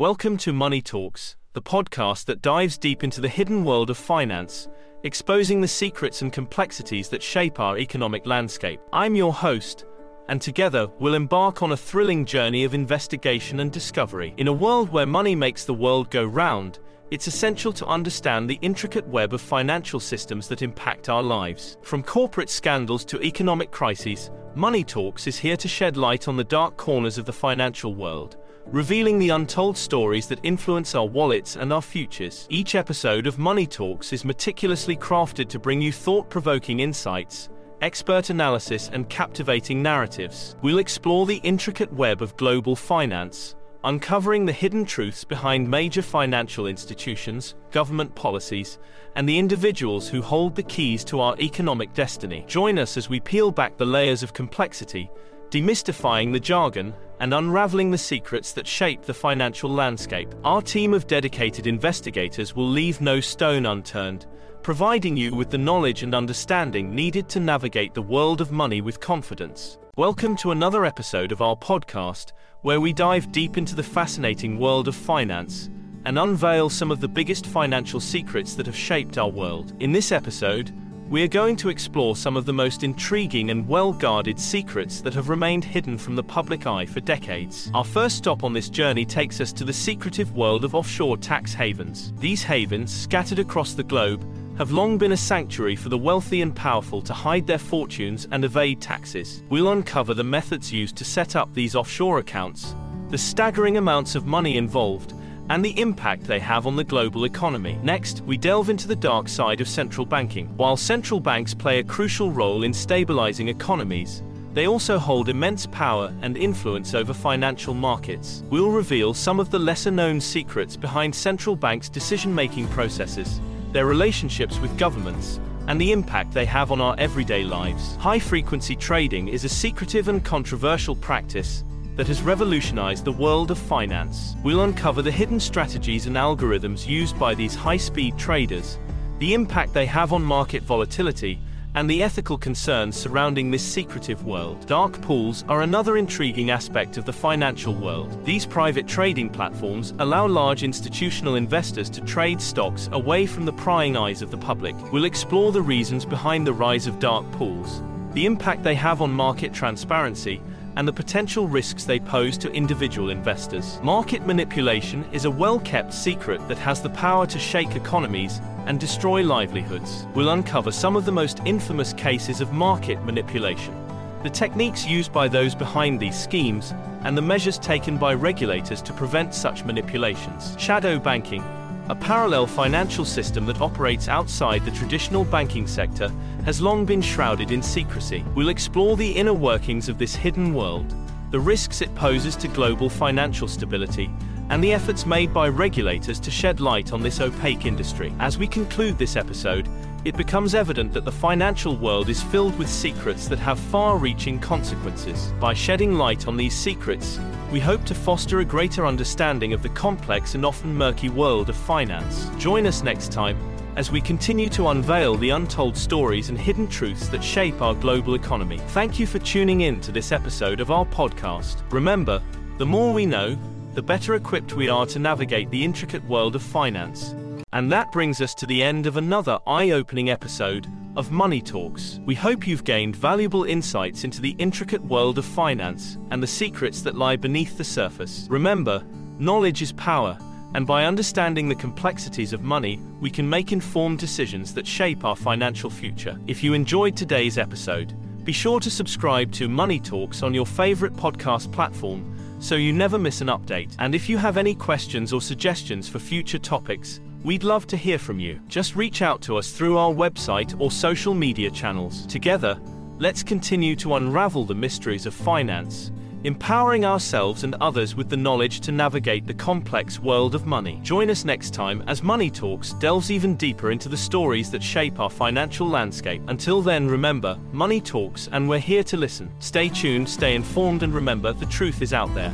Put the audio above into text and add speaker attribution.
Speaker 1: Welcome to Money Talks, the podcast that dives deep into the hidden world of finance, exposing the secrets and complexities that shape our economic landscape. I'm your host, and together we'll embark on a thrilling journey of investigation and discovery. In a world where money makes the world go round, it's essential to understand the intricate web of financial systems that impact our lives. From corporate scandals to economic crises, Money Talks is here to shed light on the dark corners of the financial world revealing the untold stories that influence our wallets and our futures. Each episode of Money Talks is meticulously crafted to bring you thought provoking insights, expert analysis, and captivating narratives. We'll explore the intricate web of global finance, uncovering the hidden truths behind major financial institutions, government policies, and the individuals who hold the keys to our economic destiny. Join us as we peel back the layers of complexity demystifying the jargon, and unraveling the secrets that shape the financial landscape. Our team of dedicated investigators will leave no stone unturned, providing you with the knowledge and understanding needed to navigate the world of money with confidence. Welcome to another episode of our podcast, where we dive deep into the fascinating world of finance and unveil some of the biggest financial secrets that have shaped our world. In this episode, we are going to explore some of the most intriguing and well guarded secrets that have remained hidden from the public eye for decades. Our first stop on this journey takes us to the secretive world of offshore tax havens. These havens, scattered across the globe, have long been a sanctuary for the wealthy and powerful to hide their fortunes and evade taxes. We'll uncover the methods used to set up these offshore accounts, the staggering amounts of money involved, and the impact they have on the global economy. Next, we delve into the dark side of central banking. While central banks play a crucial role in stabilizing economies, they also hold immense power and influence over financial markets. We'll reveal some of the lesser known secrets behind central banks' decision making processes, their relationships with governments, and the impact they have on our everyday lives. High frequency trading is a secretive and controversial practice that has revolutionized the world of finance. We'll uncover the hidden strategies and algorithms used by these high speed traders, the impact they have on market volatility, and the ethical concerns surrounding this secretive world. Dark pools are another intriguing aspect of the financial world. These private trading platforms allow large institutional investors to trade stocks away from the prying eyes of the public. We'll explore the reasons behind the rise of dark pools, the impact they have on market transparency, and the potential risks they pose to individual investors. Market manipulation is a well kept secret that has the power to shake economies and destroy livelihoods. We'll uncover some of the most infamous cases of market manipulation, the techniques used by those behind these schemes, and the measures taken by regulators to prevent such manipulations. Shadow banking a parallel financial system that operates outside the traditional banking sector has long been shrouded in secrecy. We'll explore the inner workings of this hidden world, the risks it poses to global financial stability, and the efforts made by regulators to shed light on this opaque industry. As we conclude this episode, it becomes evident that the financial world is filled with secrets that have far reaching consequences. By shedding light on these secrets, we hope to foster a greater understanding of the complex and often murky world of finance. Join us next time as we continue to unveil the untold stories and hidden truths that shape our global economy. Thank you for tuning in to this episode of our podcast. Remember, the more we know, the better equipped we are to navigate the intricate world of finance. And that brings us to the end of another eye opening episode of Money Talks. We hope you've gained valuable insights into the intricate world of finance and the secrets that lie beneath the surface. Remember, knowledge is power, and by understanding the complexities of money, we can make informed decisions that shape our financial future. If you enjoyed today's episode, be sure to subscribe to Money Talks on your favorite podcast platform so you never miss an update. And if you have any questions or suggestions for future topics, We'd love to hear from you. Just reach out to us through our website or social media channels. Together, let's continue to unravel the mysteries of finance, empowering ourselves and others with the knowledge to navigate the complex world of money. Join us next time as Money Talks delves even deeper into the stories that shape our financial landscape. Until then, remember, Money Talks and we're here to listen. Stay tuned, stay informed, and remember the truth is out there.